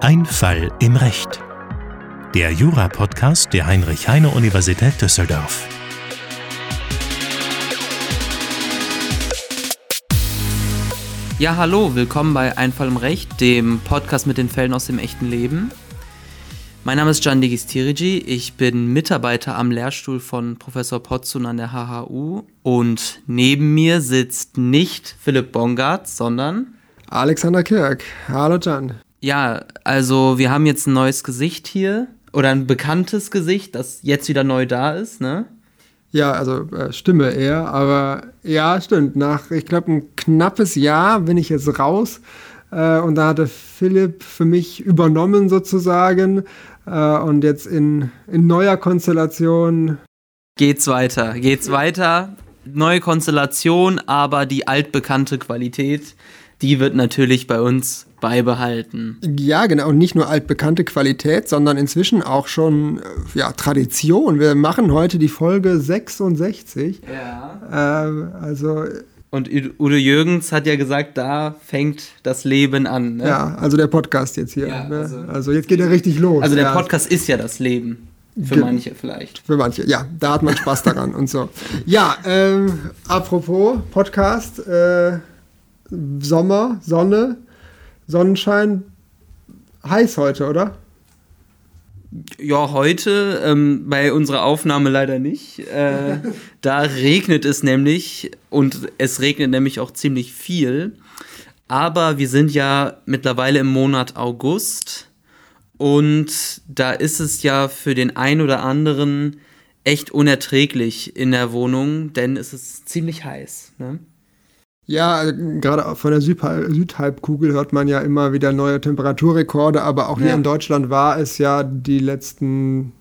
Ein Fall im Recht. Der Jura-Podcast der Heinrich-Heine-Universität Düsseldorf. Ja, hallo, willkommen bei Ein Fall im Recht, dem Podcast mit den Fällen aus dem echten Leben. Mein Name ist Can Digis-Tirigi, ich bin Mitarbeiter am Lehrstuhl von Professor Potzun an der HHU und neben mir sitzt nicht Philipp Bongard, sondern Alexander Kirk. Hallo Can. Ja, also wir haben jetzt ein neues Gesicht hier oder ein bekanntes Gesicht, das jetzt wieder neu da ist, ne? Ja, also äh, Stimme eher, aber ja, stimmt. Nach, ich glaube, ein knappes Jahr bin ich jetzt raus äh, und da hatte Philipp für mich übernommen sozusagen äh, und jetzt in, in neuer Konstellation. Geht's weiter, geht's weiter. Neue Konstellation, aber die altbekannte Qualität, die wird natürlich bei uns beibehalten. Ja, genau. Und nicht nur altbekannte Qualität, sondern inzwischen auch schon äh, ja, Tradition. Wir machen heute die Folge 66. Ja. Äh, also und Udo Jürgens hat ja gesagt, da fängt das Leben an. Ne? Ja, also der Podcast jetzt hier. Ja, ne? also, also, jetzt geht er richtig los. Also der ja. Podcast ist ja das Leben. Für manche vielleicht. Für manche, ja. Da hat man Spaß daran und so. Ja, ähm, apropos Podcast, äh, Sommer, Sonne, Sonnenschein, heiß heute, oder? Ja, heute ähm, bei unserer Aufnahme leider nicht. Äh, da regnet es nämlich und es regnet nämlich auch ziemlich viel. Aber wir sind ja mittlerweile im Monat August und da ist es ja für den einen oder anderen echt unerträglich in der Wohnung, denn es ist ziemlich heiß. Ne? Ja, also gerade von der Südhalbkugel hört man ja immer wieder neue Temperaturrekorde, aber auch ja. hier in Deutschland war es ja die letzten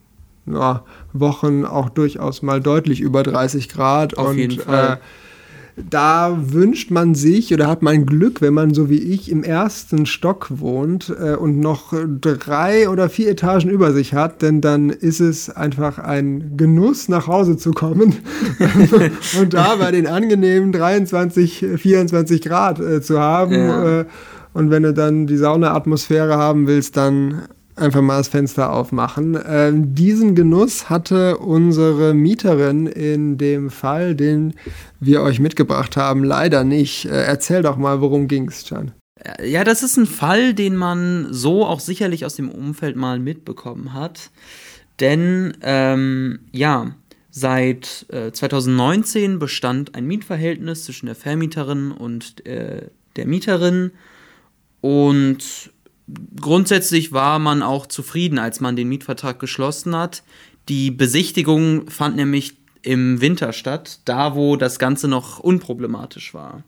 ja, Wochen auch durchaus mal deutlich über 30 Grad. Auf und, jeden Fall. Äh, da wünscht man sich oder hat man Glück, wenn man so wie ich im ersten Stock wohnt äh, und noch drei oder vier Etagen über sich hat, denn dann ist es einfach ein Genuss, nach Hause zu kommen und da bei den angenehmen 23, 24 Grad äh, zu haben. Ja. Äh, und wenn du dann die Saunaatmosphäre haben willst, dann einfach mal das Fenster aufmachen. Ähm, diesen Genuss hatte unsere Mieterin in dem Fall, den wir euch mitgebracht haben, leider nicht. Äh, erzähl doch mal, worum ging es, Can? Ja, das ist ein Fall, den man so auch sicherlich aus dem Umfeld mal mitbekommen hat. Denn, ähm, ja, seit äh, 2019 bestand ein Mietverhältnis zwischen der Vermieterin und äh, der Mieterin. Und grundsätzlich war man auch zufrieden, als man den Mietvertrag geschlossen hat. Die Besichtigung fand nämlich im Winter statt, da wo das Ganze noch unproblematisch war.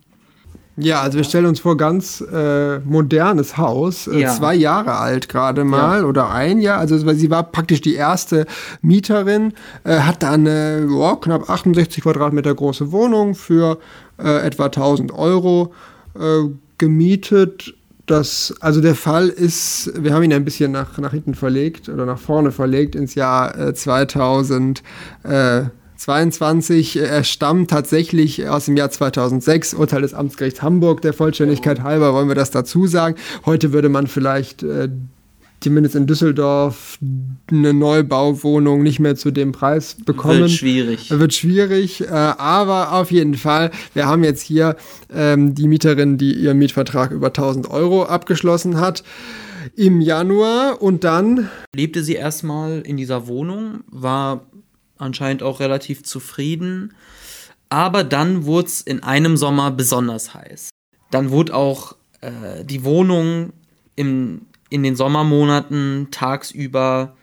Ja, also wir stellen uns vor, ganz äh, modernes Haus, äh, ja. zwei Jahre alt gerade mal ja. oder ein Jahr. Also sie war praktisch die erste Mieterin, äh, hat da eine oh, knapp 68 Quadratmeter große Wohnung für äh, etwa 1000 Euro äh, gemietet das, also der Fall ist, wir haben ihn ein bisschen nach, nach hinten verlegt oder nach vorne verlegt ins Jahr äh, 2022. Er stammt tatsächlich aus dem Jahr 2006, Urteil des Amtsgerichts Hamburg. Der Vollständigkeit halber wollen wir das dazu sagen. Heute würde man vielleicht äh, zumindest in Düsseldorf eine Neubauwohnung nicht mehr zu dem Preis bekommen. Wird schwierig. Wird schwierig, äh, aber auf jeden Fall, wir haben jetzt hier ähm, die Mieterin, die ihren Mietvertrag über 1000 Euro abgeschlossen hat im Januar und dann lebte sie erstmal in dieser Wohnung, war anscheinend auch relativ zufrieden, aber dann wurde es in einem Sommer besonders heiß. Dann wurde auch äh, die Wohnung im in den Sommermonaten tagsüber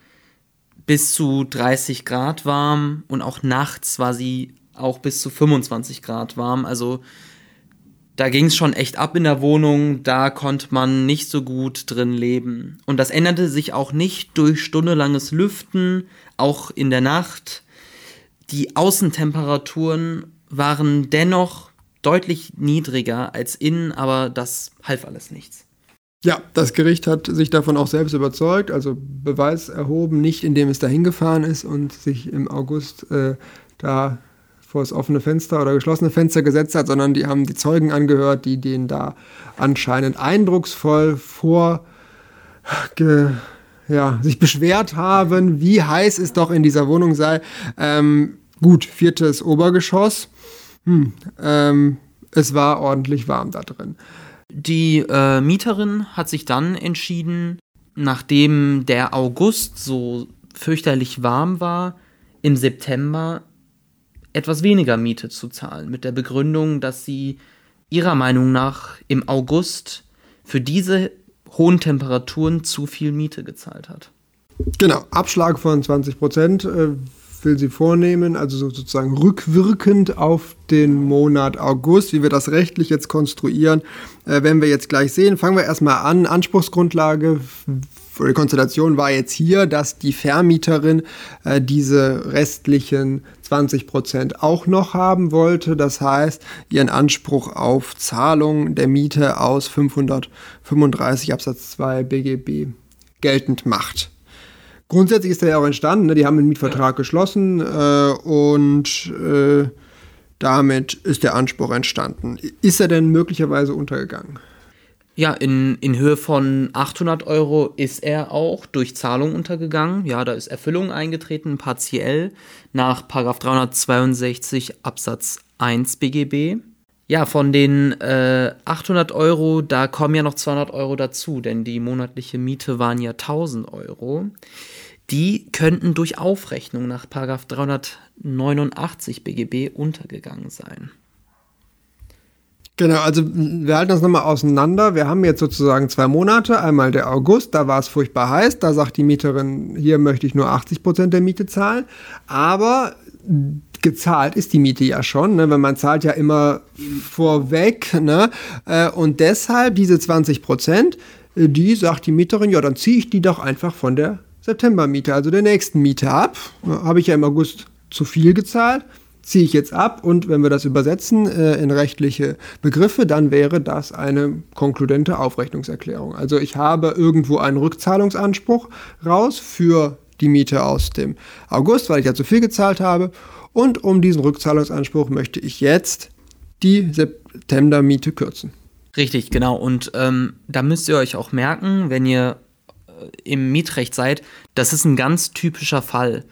bis zu 30 Grad warm und auch nachts war sie auch bis zu 25 Grad warm. Also da ging es schon echt ab in der Wohnung, da konnte man nicht so gut drin leben. Und das änderte sich auch nicht durch stundenlanges Lüften, auch in der Nacht. Die Außentemperaturen waren dennoch deutlich niedriger als innen, aber das half alles nichts. Ja, das Gericht hat sich davon auch selbst überzeugt, also Beweis erhoben, nicht indem es dahin gefahren ist und sich im August äh, da vor das offene Fenster oder geschlossene Fenster gesetzt hat, sondern die haben die Zeugen angehört, die den da anscheinend eindrucksvoll vor ge, ja, sich beschwert haben, wie heiß es doch in dieser Wohnung sei. Ähm, gut, viertes Obergeschoss. Hm, ähm, es war ordentlich warm da drin. Die äh, Mieterin hat sich dann entschieden, nachdem der August so fürchterlich warm war, im September etwas weniger Miete zu zahlen, mit der Begründung, dass sie ihrer Meinung nach im August für diese hohen Temperaturen zu viel Miete gezahlt hat. Genau, Abschlag von 20 Prozent äh, will sie vornehmen, also sozusagen rückwirkend auf den Monat August. Wie wir das rechtlich jetzt konstruieren, äh, werden wir jetzt gleich sehen. Fangen wir erstmal an. Anspruchsgrundlage die Konstellation war jetzt hier, dass die Vermieterin äh, diese restlichen 20 Prozent auch noch haben wollte. Das heißt, ihren Anspruch auf Zahlung der Miete aus 535 Absatz 2 BGB geltend macht. Grundsätzlich ist der ja auch entstanden. Ne? Die haben einen Mietvertrag geschlossen äh, und äh, damit ist der Anspruch entstanden. Ist er denn möglicherweise untergegangen? Ja, in, in Höhe von 800 Euro ist er auch durch Zahlung untergegangen. Ja, da ist Erfüllung eingetreten, partiell nach 362 Absatz 1 BGB. Ja, von den äh, 800 Euro, da kommen ja noch 200 Euro dazu, denn die monatliche Miete waren ja 1000 Euro. Die könnten durch Aufrechnung nach 389 BGB untergegangen sein. Genau, also wir halten das nochmal auseinander. Wir haben jetzt sozusagen zwei Monate. Einmal der August, da war es furchtbar heiß. Da sagt die Mieterin, hier möchte ich nur 80 Prozent der Miete zahlen. Aber gezahlt ist die Miete ja schon, ne? weil man zahlt ja immer vorweg. Ne? Äh, und deshalb diese 20 Prozent, äh, die sagt die Mieterin, ja, dann ziehe ich die doch einfach von der Septembermiete, also der nächsten Miete ab. Habe ich ja im August zu viel gezahlt ziehe ich jetzt ab und wenn wir das übersetzen äh, in rechtliche Begriffe, dann wäre das eine konkludente Aufrechnungserklärung. Also ich habe irgendwo einen Rückzahlungsanspruch raus für die Miete aus dem August, weil ich ja zu viel gezahlt habe. Und um diesen Rückzahlungsanspruch möchte ich jetzt die Septembermiete kürzen. Richtig, genau. Und ähm, da müsst ihr euch auch merken, wenn ihr äh, im Mietrecht seid, das ist ein ganz typischer Fall.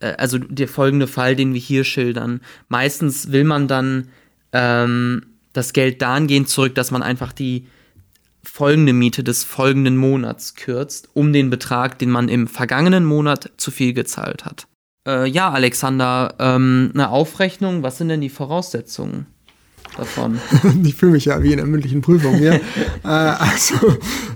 Äh, also der folgende Fall, den wir hier schildern. Meistens will man dann ähm, das Geld dahingehend zurück, dass man einfach die folgende Miete des folgenden Monats kürzt, um den Betrag, den man im vergangenen Monat zu viel gezahlt hat. Äh, ja, Alexander, ähm, eine Aufrechnung, was sind denn die Voraussetzungen? davon. ich fühle mich ja wie in einer mündlichen Prüfung hier. äh, also,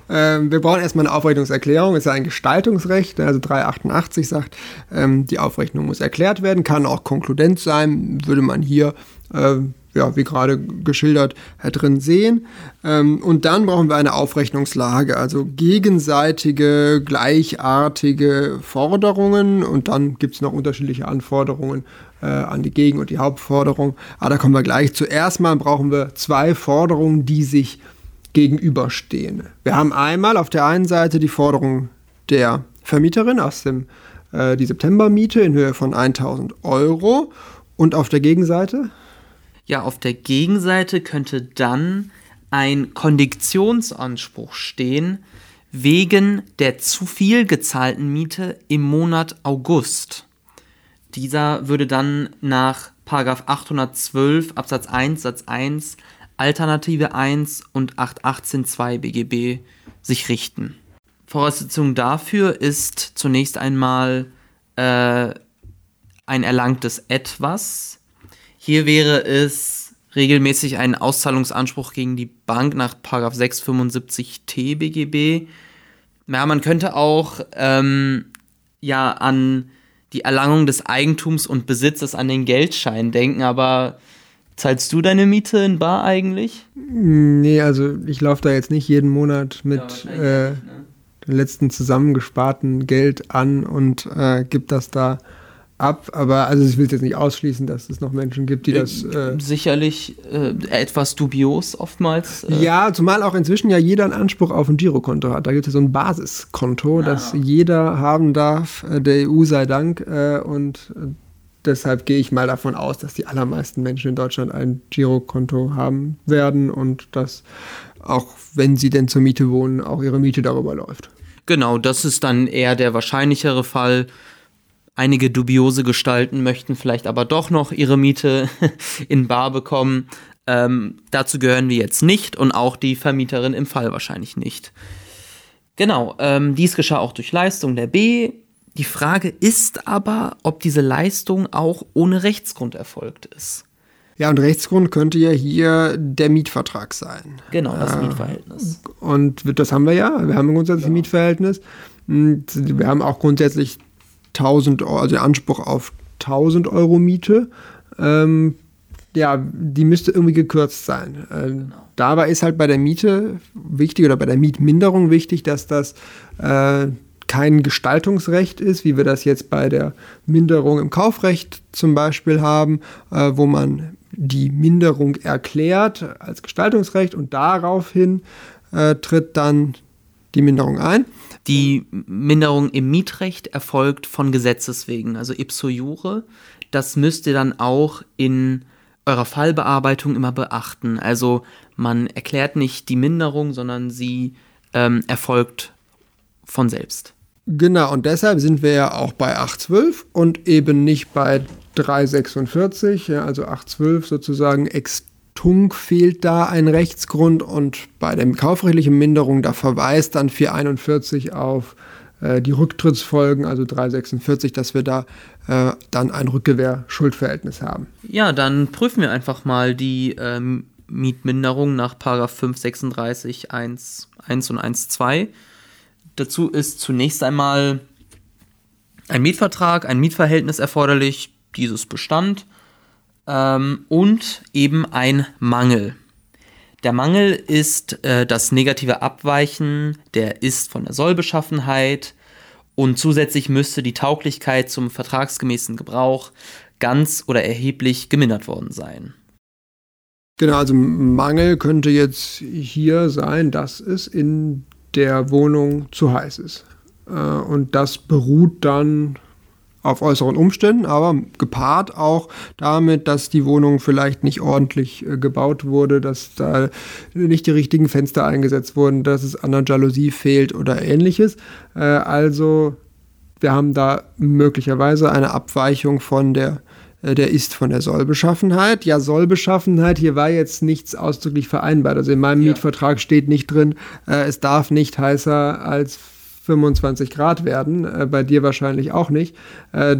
äh, wir brauchen erstmal eine Aufrechnungserklärung. ist ja ein Gestaltungsrecht. Also 388 sagt, ähm, die Aufrechnung muss erklärt werden, kann auch konkludent sein, würde man hier. Äh, ja, wie gerade geschildert, drin sehen. Ähm, und dann brauchen wir eine Aufrechnungslage, also gegenseitige, gleichartige Forderungen und dann gibt es noch unterschiedliche Anforderungen äh, an die Gegen- und die Hauptforderung. Aber da kommen wir gleich. Zuerst mal brauchen wir zwei Forderungen, die sich gegenüberstehen. Wir haben einmal auf der einen Seite die Forderung der Vermieterin aus dem äh, die Septembermiete in Höhe von 1000 Euro und auf der Gegenseite? Ja, auf der Gegenseite könnte dann ein Kondiktionsanspruch stehen wegen der zu viel gezahlten Miete im Monat August. Dieser würde dann nach 812 Absatz 1 Satz 1 Alternative 1 und 818.2 BGB sich richten. Voraussetzung dafür ist zunächst einmal äh, ein erlangtes Etwas. Hier wäre es regelmäßig ein Auszahlungsanspruch gegen die Bank nach 675t BGB. Ja, man könnte auch ähm, ja an die Erlangung des Eigentums und Besitzes an den Geldschein denken, aber zahlst du deine Miete in Bar eigentlich? Nee, also ich laufe da jetzt nicht jeden Monat mit ja, äh, ne? dem letzten zusammengesparten Geld an und äh, gebe das da ab, aber also ich will jetzt nicht ausschließen, dass es noch Menschen gibt, die äh, das äh, sicherlich äh, etwas dubios oftmals. Äh ja, zumal auch inzwischen ja jeder einen Anspruch auf ein Girokonto hat. Da gibt es so ein Basiskonto, ah. das jeder haben darf, äh, der EU sei Dank äh, und deshalb gehe ich mal davon aus, dass die allermeisten Menschen in Deutschland ein Girokonto haben werden und dass auch wenn sie denn zur Miete wohnen, auch ihre Miete darüber läuft. Genau, das ist dann eher der wahrscheinlichere Fall. Einige dubiose Gestalten möchten vielleicht aber doch noch ihre Miete in Bar bekommen. Ähm, dazu gehören wir jetzt nicht und auch die Vermieterin im Fall wahrscheinlich nicht. Genau, ähm, dies geschah auch durch Leistung der B. Die Frage ist aber, ob diese Leistung auch ohne Rechtsgrund erfolgt ist. Ja, und Rechtsgrund könnte ja hier der Mietvertrag sein. Genau, das äh, Mietverhältnis. Und das haben wir ja. Wir haben ein grundsätzliches ja. Mietverhältnis. Und wir haben auch grundsätzlich 1000 Euro, also Anspruch auf 1000 Euro Miete. Ähm, ja, die müsste irgendwie gekürzt sein. Äh, genau. Dabei ist halt bei der Miete wichtig oder bei der Mietminderung wichtig, dass das äh, kein Gestaltungsrecht ist, wie wir das jetzt bei der Minderung im Kaufrecht zum Beispiel haben, äh, wo man die Minderung erklärt als Gestaltungsrecht und daraufhin äh, tritt dann die Minderung ein. Die Minderung im Mietrecht erfolgt von Gesetzes wegen, also ipso jure. Das müsst ihr dann auch in eurer Fallbearbeitung immer beachten. Also man erklärt nicht die Minderung, sondern sie ähm, erfolgt von selbst. Genau, und deshalb sind wir ja auch bei 812 und eben nicht bei 346, ja, also 812 sozusagen extunk fehlt da ein Rechtsgrund und bei der kaufrechtlichen Minderung, da verweist dann 441 auf äh, die Rücktrittsfolgen, also 346, dass wir da äh, dann ein Rückgewehr-Schuldverhältnis haben. Ja, dann prüfen wir einfach mal die ähm, Mietminderung nach 536 1, 1 und 1, 2. Dazu ist zunächst einmal ein Mietvertrag, ein Mietverhältnis erforderlich, dieses bestand, ähm, und eben ein Mangel. Der Mangel ist äh, das negative Abweichen der Ist von der Sollbeschaffenheit und zusätzlich müsste die Tauglichkeit zum vertragsgemäßen Gebrauch ganz oder erheblich gemindert worden sein. Genau, also Mangel könnte jetzt hier sein, dass es in der Wohnung zu heiß ist. Äh, und das beruht dann auf äußeren Umständen, aber gepaart auch damit, dass die Wohnung vielleicht nicht ordentlich äh, gebaut wurde, dass da nicht die richtigen Fenster eingesetzt wurden, dass es an der Jalousie fehlt oder ähnliches. Äh, also wir haben da möglicherweise eine Abweichung von der äh, der ist von der Sollbeschaffenheit. Ja, Sollbeschaffenheit, hier war jetzt nichts ausdrücklich vereinbart. Also in meinem ja. Mietvertrag steht nicht drin, äh, es darf nicht heißer als 25 Grad werden. Äh, bei dir wahrscheinlich auch nicht. Äh,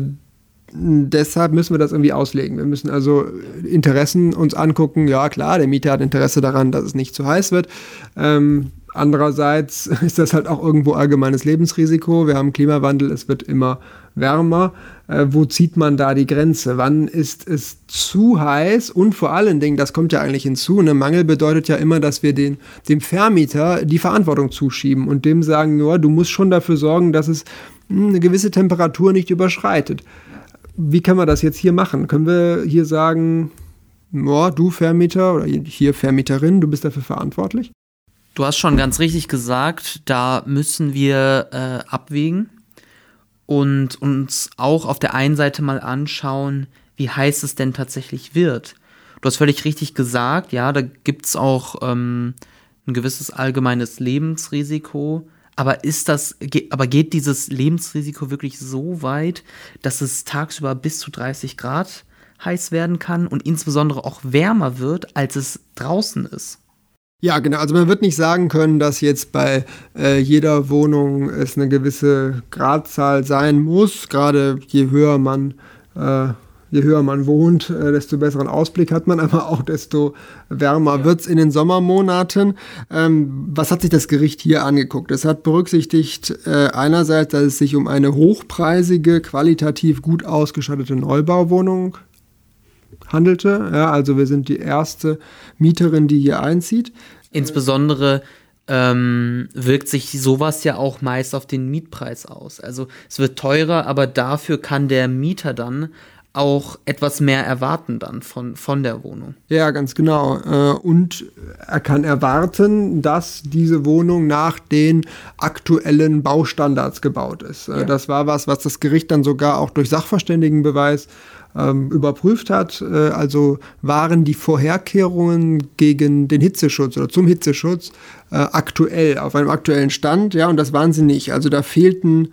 deshalb müssen wir das irgendwie auslegen. Wir müssen also Interessen uns angucken. Ja, klar, der Mieter hat Interesse daran, dass es nicht zu heiß wird. Ähm, Andererseits ist das halt auch irgendwo allgemeines Lebensrisiko. Wir haben Klimawandel, es wird immer wärmer. Äh, wo zieht man da die Grenze? Wann ist es zu heiß? Und vor allen Dingen, das kommt ja eigentlich hinzu, eine Mangel bedeutet ja immer, dass wir den, dem Vermieter die Verantwortung zuschieben und dem sagen, nur, du musst schon dafür sorgen, dass es hm, eine gewisse Temperatur nicht überschreitet. Wie können wir das jetzt hier machen? Können wir hier sagen, oh, du Vermieter oder hier Vermieterin, du bist dafür verantwortlich? Du hast schon ganz richtig gesagt, da müssen wir äh, abwägen und uns auch auf der einen Seite mal anschauen, wie heiß es denn tatsächlich wird. Du hast völlig richtig gesagt, ja, da gibt es auch ähm, ein gewisses allgemeines Lebensrisiko. Aber ist das, aber geht dieses Lebensrisiko wirklich so weit, dass es tagsüber bis zu 30 Grad heiß werden kann und insbesondere auch wärmer wird, als es draußen ist? Ja, genau. Also man wird nicht sagen können, dass jetzt bei äh, jeder Wohnung es eine gewisse Gradzahl sein muss. Gerade je höher man äh, je höher man wohnt, äh, desto besseren Ausblick hat man, aber auch desto wärmer ja. wird es in den Sommermonaten. Ähm, was hat sich das Gericht hier angeguckt? Es hat berücksichtigt äh, einerseits, dass es sich um eine hochpreisige, qualitativ gut ausgestattete Neubauwohnung handelte. Ja, also wir sind die erste Mieterin, die hier einzieht. Insbesondere ähm, wirkt sich sowas ja auch meist auf den Mietpreis aus. Also es wird teurer, aber dafür kann der Mieter dann auch etwas mehr erwarten dann von, von der Wohnung. Ja, ganz genau. Äh, und er kann erwarten, dass diese Wohnung nach den aktuellen Baustandards gebaut ist. Äh, ja. Das war was, was das Gericht dann sogar auch durch Sachverständigenbeweis ähm, überprüft hat. Äh, also waren die Vorherkehrungen gegen den Hitzeschutz oder zum Hitzeschutz äh, aktuell, auf einem aktuellen Stand. Ja, und das waren sie nicht. Also da fehlten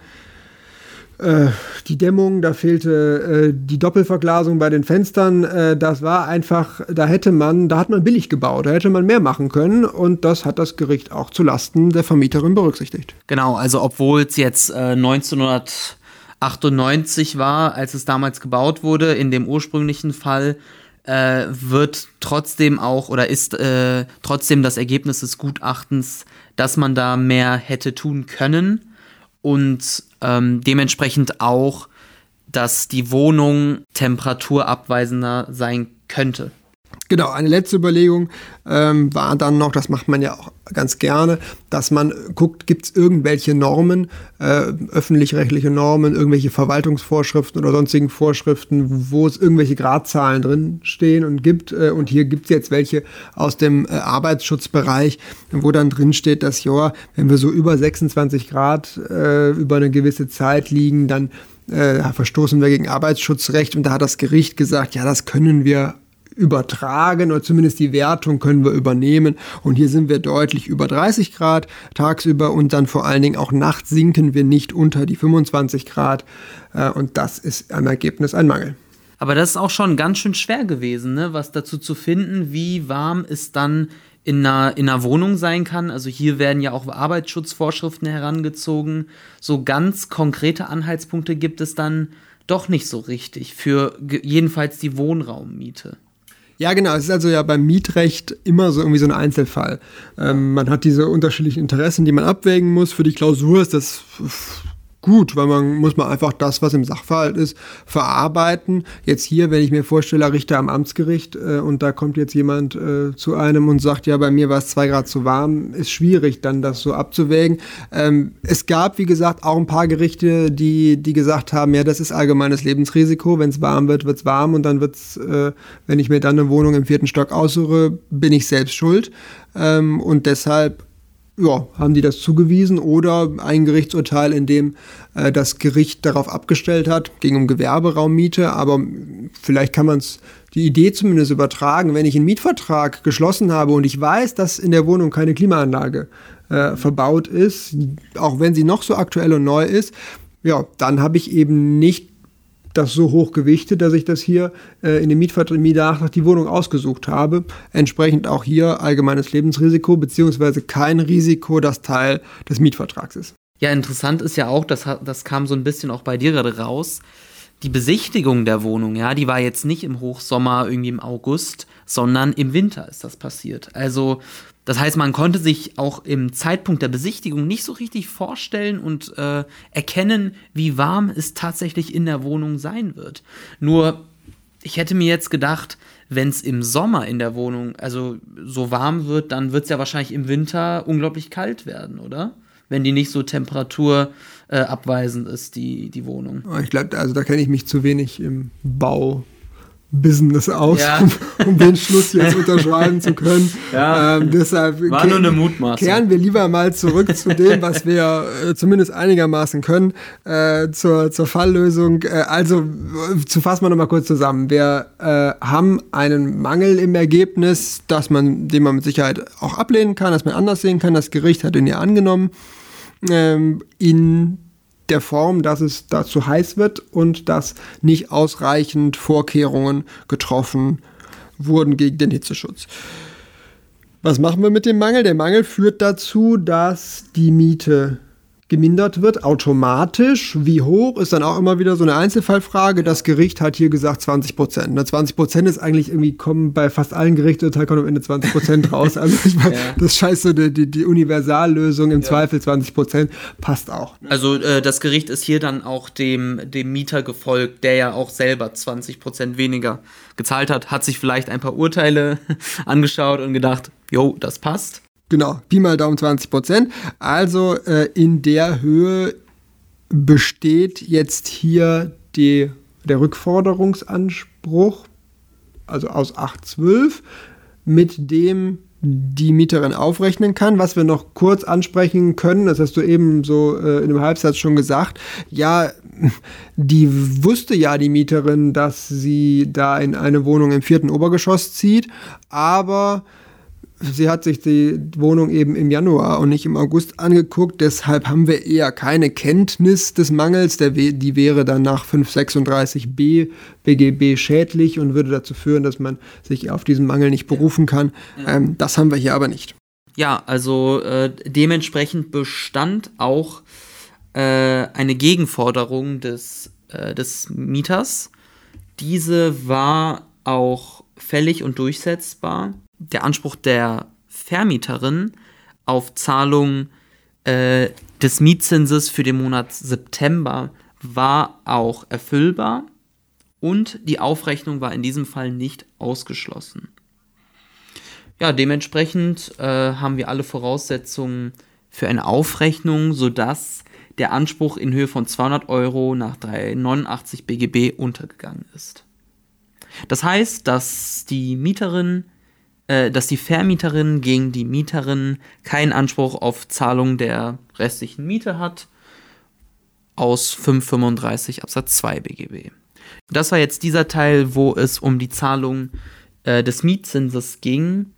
äh, die Dämmung, da fehlte äh, die Doppelverglasung bei den Fenstern. Äh, das war einfach, da hätte man, da hat man billig gebaut, da hätte man mehr machen können und das hat das Gericht auch zu Lasten der Vermieterin berücksichtigt. Genau, also obwohl es jetzt äh, 1998 war, als es damals gebaut wurde, in dem ursprünglichen Fall, äh, wird trotzdem auch oder ist äh, trotzdem das Ergebnis des Gutachtens, dass man da mehr hätte tun können und ähm, dementsprechend auch, dass die Wohnung temperaturabweisender sein könnte. Genau, eine letzte Überlegung ähm, war dann noch, das macht man ja auch ganz gerne, dass man guckt, gibt es irgendwelche Normen, äh, öffentlich-rechtliche Normen, irgendwelche Verwaltungsvorschriften oder sonstigen Vorschriften, wo es irgendwelche Gradzahlen drin stehen und gibt. Äh, und hier gibt es jetzt welche aus dem äh, Arbeitsschutzbereich, wo dann drin steht, dass ja, wenn wir so über 26 Grad äh, über eine gewisse Zeit liegen, dann äh, verstoßen wir gegen Arbeitsschutzrecht und da hat das Gericht gesagt, ja, das können wir übertragen oder zumindest die Wertung können wir übernehmen. Und hier sind wir deutlich über 30 Grad tagsüber und dann vor allen Dingen auch nachts sinken wir nicht unter die 25 Grad. Äh, und das ist im Ergebnis ein Mangel. Aber das ist auch schon ganz schön schwer gewesen, ne? was dazu zu finden, wie warm es dann in einer, in einer Wohnung sein kann. Also hier werden ja auch Arbeitsschutzvorschriften herangezogen. So ganz konkrete Anhaltspunkte gibt es dann doch nicht so richtig für jedenfalls die Wohnraummiete. Ja, genau. Es ist also ja beim Mietrecht immer so irgendwie so ein Einzelfall. Ähm, man hat diese unterschiedlichen Interessen, die man abwägen muss. Für die Klausur ist das gut, weil man muss man einfach das, was im Sachverhalt ist, verarbeiten. Jetzt hier, wenn ich mir vorstelle, Richter am Amtsgericht äh, und da kommt jetzt jemand äh, zu einem und sagt, ja, bei mir war es zwei Grad zu warm, ist schwierig, dann das so abzuwägen. Ähm, es gab, wie gesagt, auch ein paar Gerichte, die, die gesagt haben, ja, das ist allgemeines Lebensrisiko. Wenn es warm wird, wird es warm und dann wird es, äh, wenn ich mir dann eine Wohnung im vierten Stock aussuche, bin ich selbst schuld. Ähm, und deshalb ja, haben die das zugewiesen oder ein Gerichtsurteil, in dem äh, das Gericht darauf abgestellt hat, ging um Gewerberaummiete, aber vielleicht kann man es die Idee zumindest übertragen, wenn ich einen Mietvertrag geschlossen habe und ich weiß, dass in der Wohnung keine Klimaanlage äh, verbaut ist, auch wenn sie noch so aktuell und neu ist, ja, dann habe ich eben nicht das so hoch gewichtet, dass ich das hier äh, in dem Mietvertrag die Wohnung ausgesucht habe. Entsprechend auch hier allgemeines Lebensrisiko beziehungsweise kein Risiko, das Teil des Mietvertrags ist. Ja, interessant ist ja auch, das, das kam so ein bisschen auch bei dir gerade raus, die Besichtigung der Wohnung, ja, die war jetzt nicht im Hochsommer irgendwie im August, sondern im Winter ist das passiert. Also das heißt, man konnte sich auch im Zeitpunkt der Besichtigung nicht so richtig vorstellen und äh, erkennen, wie warm es tatsächlich in der Wohnung sein wird. Nur, ich hätte mir jetzt gedacht, wenn es im Sommer in der Wohnung also so warm wird, dann wird es ja wahrscheinlich im Winter unglaublich kalt werden, oder? Wenn die nicht so temperaturabweisend äh, ist, die, die Wohnung. Ich glaube, also da kenne ich mich zu wenig im Bau Business aus, ja. um, um, den Schluss jetzt unterschreiben zu können. Ja. Ähm, deshalb War nur eine Mutmaßung. Kehren wir lieber mal zurück zu dem, was wir äh, zumindest einigermaßen können, äh, zur, zur Falllösung. Äh, also, zu fassen wir nochmal kurz zusammen. Wir äh, haben einen Mangel im Ergebnis, dass man, den man mit Sicherheit auch ablehnen kann, dass man anders sehen kann. Das Gericht hat ihn ja angenommen. Ähm, in der Form, dass es dazu heiß wird und dass nicht ausreichend Vorkehrungen getroffen wurden gegen den Hitzeschutz. Was machen wir mit dem Mangel? Der Mangel führt dazu, dass die Miete gemindert wird, automatisch. Wie hoch ist dann auch immer wieder so eine Einzelfallfrage. Das Gericht hat hier gesagt 20 Prozent. 20 Prozent ist eigentlich irgendwie, kommen bei fast allen Gerichtsurteilen kommen am Ende 20 Prozent raus. Also ich meine, ja. das scheiße, die, die, die Universallösung im ja. Zweifel 20 Prozent passt auch. Also äh, das Gericht ist hier dann auch dem, dem Mieter gefolgt, der ja auch selber 20 Prozent weniger gezahlt hat, hat sich vielleicht ein paar Urteile angeschaut und gedacht, jo, das passt. Genau, Pi mal Daumen 20 Prozent. Also äh, in der Höhe besteht jetzt hier die, der Rückforderungsanspruch, also aus 812, mit dem die Mieterin aufrechnen kann. Was wir noch kurz ansprechen können, das hast du eben so äh, in einem Halbsatz schon gesagt, ja, die wusste ja die Mieterin, dass sie da in eine Wohnung im vierten Obergeschoss zieht, aber sie hat sich die Wohnung eben im Januar und nicht im August angeguckt. Deshalb haben wir eher keine Kenntnis des Mangels. Der, die wäre dann nach 536b BGB schädlich und würde dazu führen, dass man sich auf diesen Mangel nicht berufen kann. Ähm, das haben wir hier aber nicht. Ja, also äh, dementsprechend bestand auch äh, eine Gegenforderung des, äh, des Mieters. Diese war auch fällig und durchsetzbar der Anspruch der Vermieterin auf Zahlung äh, des Mietzinses für den Monat September war auch erfüllbar und die Aufrechnung war in diesem Fall nicht ausgeschlossen. Ja, dementsprechend äh, haben wir alle Voraussetzungen für eine Aufrechnung, sodass der Anspruch in Höhe von 200 Euro nach 389 BGB untergegangen ist. Das heißt, dass die Mieterin äh, dass die Vermieterin gegen die Mieterin keinen Anspruch auf Zahlung der restlichen Miete hat aus 535 Absatz 2 BGB. Das war jetzt dieser Teil, wo es um die Zahlung äh, des Mietzinses ging.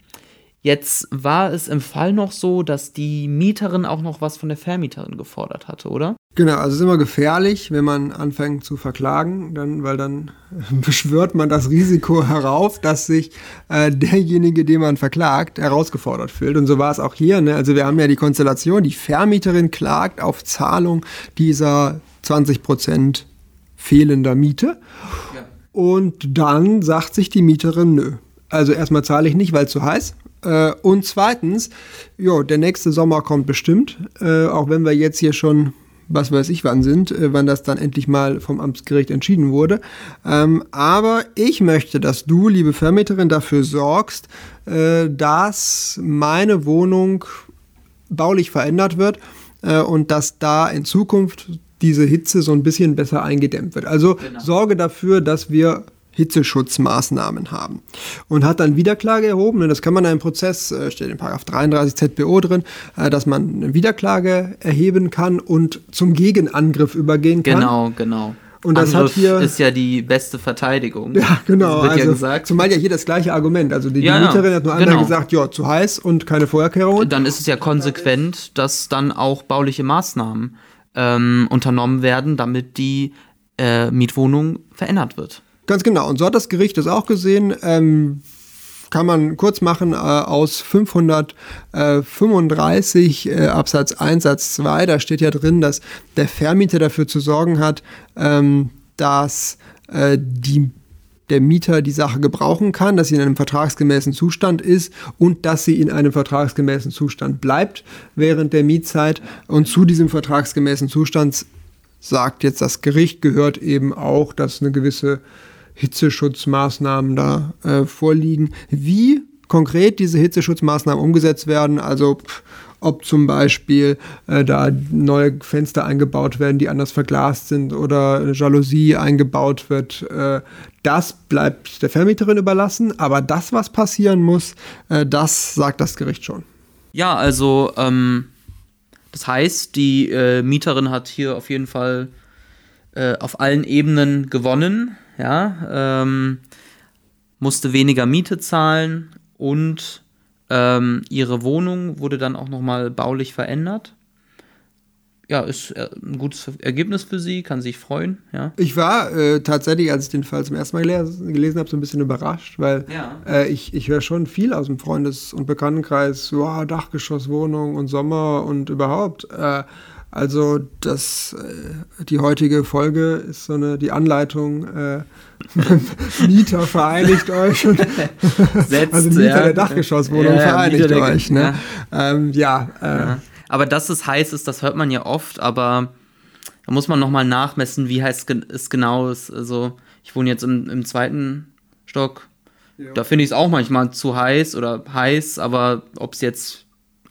Jetzt war es im Fall noch so, dass die Mieterin auch noch was von der Vermieterin gefordert hatte, oder? Genau, also es ist immer gefährlich, wenn man anfängt zu verklagen, dann, weil dann beschwört man das Risiko herauf, dass sich äh, derjenige, den man verklagt, herausgefordert fühlt. Und so war es auch hier. Ne? Also wir haben ja die Konstellation, die Vermieterin klagt auf Zahlung dieser 20 Prozent fehlender Miete. Ja. Und dann sagt sich die Mieterin, nö. Also erstmal zahle ich nicht, weil es zu heiß. Äh, und zweitens, jo, der nächste Sommer kommt bestimmt, äh, auch wenn wir jetzt hier schon was weiß ich wann sind, äh, wann das dann endlich mal vom Amtsgericht entschieden wurde. Ähm, aber ich möchte, dass du, liebe Vermieterin, dafür sorgst, äh, dass meine Wohnung baulich verändert wird äh, und dass da in Zukunft diese Hitze so ein bisschen besser eingedämmt wird. Also genau. sorge dafür, dass wir Hitzeschutzmaßnahmen haben. Und hat dann Wiederklage erhoben. Und das kann man in einem Prozess, äh, steht in 33 ZBO drin, äh, dass man eine Wiederklage erheben kann und zum Gegenangriff übergehen kann. Genau, genau. Und das Angriff hat hier ist ja die beste Verteidigung. Ja, genau. also, ja gesagt. Zumal ja hier das gleiche Argument. Also die, ja, Mieterin hat nur genau. einmal gesagt, ja, zu heiß und keine Vorkehrungen. Dann ist es ja konsequent, dass dann auch bauliche Maßnahmen ähm, unternommen werden, damit die äh, Mietwohnung verändert wird. Ganz genau. Und so hat das Gericht das auch gesehen. Ähm, kann man kurz machen, äh, aus 535 äh, Absatz 1 Satz 2, da steht ja drin, dass der Vermieter dafür zu sorgen hat, ähm, dass äh, die der Mieter die Sache gebrauchen kann, dass sie in einem vertragsgemäßen Zustand ist und dass sie in einem vertragsgemäßen Zustand bleibt während der Mietzeit. Und zu diesem vertragsgemäßen Zustand sagt jetzt das Gericht, gehört eben auch, dass eine gewisse Hitzeschutzmaßnahmen da äh, vorliegen. Wie konkret diese Hitzeschutzmaßnahmen umgesetzt werden, also ob zum Beispiel äh, da neue Fenster eingebaut werden, die anders verglast sind oder eine Jalousie eingebaut wird, äh, das bleibt der Vermieterin überlassen. Aber das, was passieren muss, äh, das sagt das Gericht schon. Ja, also ähm, das heißt, die äh, Mieterin hat hier auf jeden Fall äh, auf allen Ebenen gewonnen ja, ähm, musste weniger Miete zahlen und ähm, ihre Wohnung wurde dann auch nochmal baulich verändert. Ja, ist äh, ein gutes Ergebnis für sie, kann sich freuen. Ja. Ich war äh, tatsächlich, als ich den Fall zum ersten Mal gelesen, gelesen habe, so ein bisschen überrascht, weil ja. äh, ich, ich höre schon viel aus dem Freundes- und Bekanntenkreis, wow, Dachgeschosswohnung und Sommer und überhaupt. Äh, also das, äh, die heutige Folge ist so eine die Anleitung. Äh, Mieter vereinigt euch und Setzt, also Mieter ja. der Dachgeschosswohnung ja, vereinigt ja, euch. Ne? Ähm, ja, äh. Aber dass es heiß ist, das hört man ja oft, aber da muss man nochmal nachmessen, wie heiß es genau ist. Also ich wohne jetzt im, im zweiten Stock. Da finde ich es auch manchmal zu heiß oder heiß, aber ob es jetzt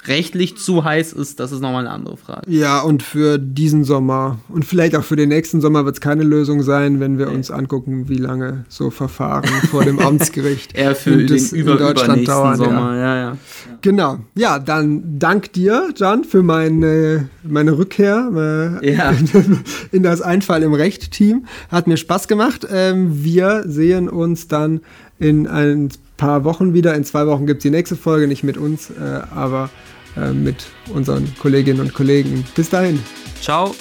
rechtlich zu heiß ist, das ist nochmal eine andere Frage. Ja, und für diesen Sommer und vielleicht auch für den nächsten Sommer wird es keine Lösung sein, wenn wir uns angucken, wie lange so Verfahren vor dem Amtsgericht Eher für in, den das- in über, Deutschland dauern. Sommer, Ja. ja, ja. Genau. Ja, dann dank dir, Jan, für meine, meine Rückkehr äh, Ja. in das Einfall im Recht-Team. Hat mir Spaß gemacht. Ähm, wir sehen uns dann in ein paar Wochen wieder. In zwei Wochen gibt es die nächste Folge, nicht mit uns, äh, aber mit unseren Kolleginnen und Kollegen. Bis dahin. Ciao.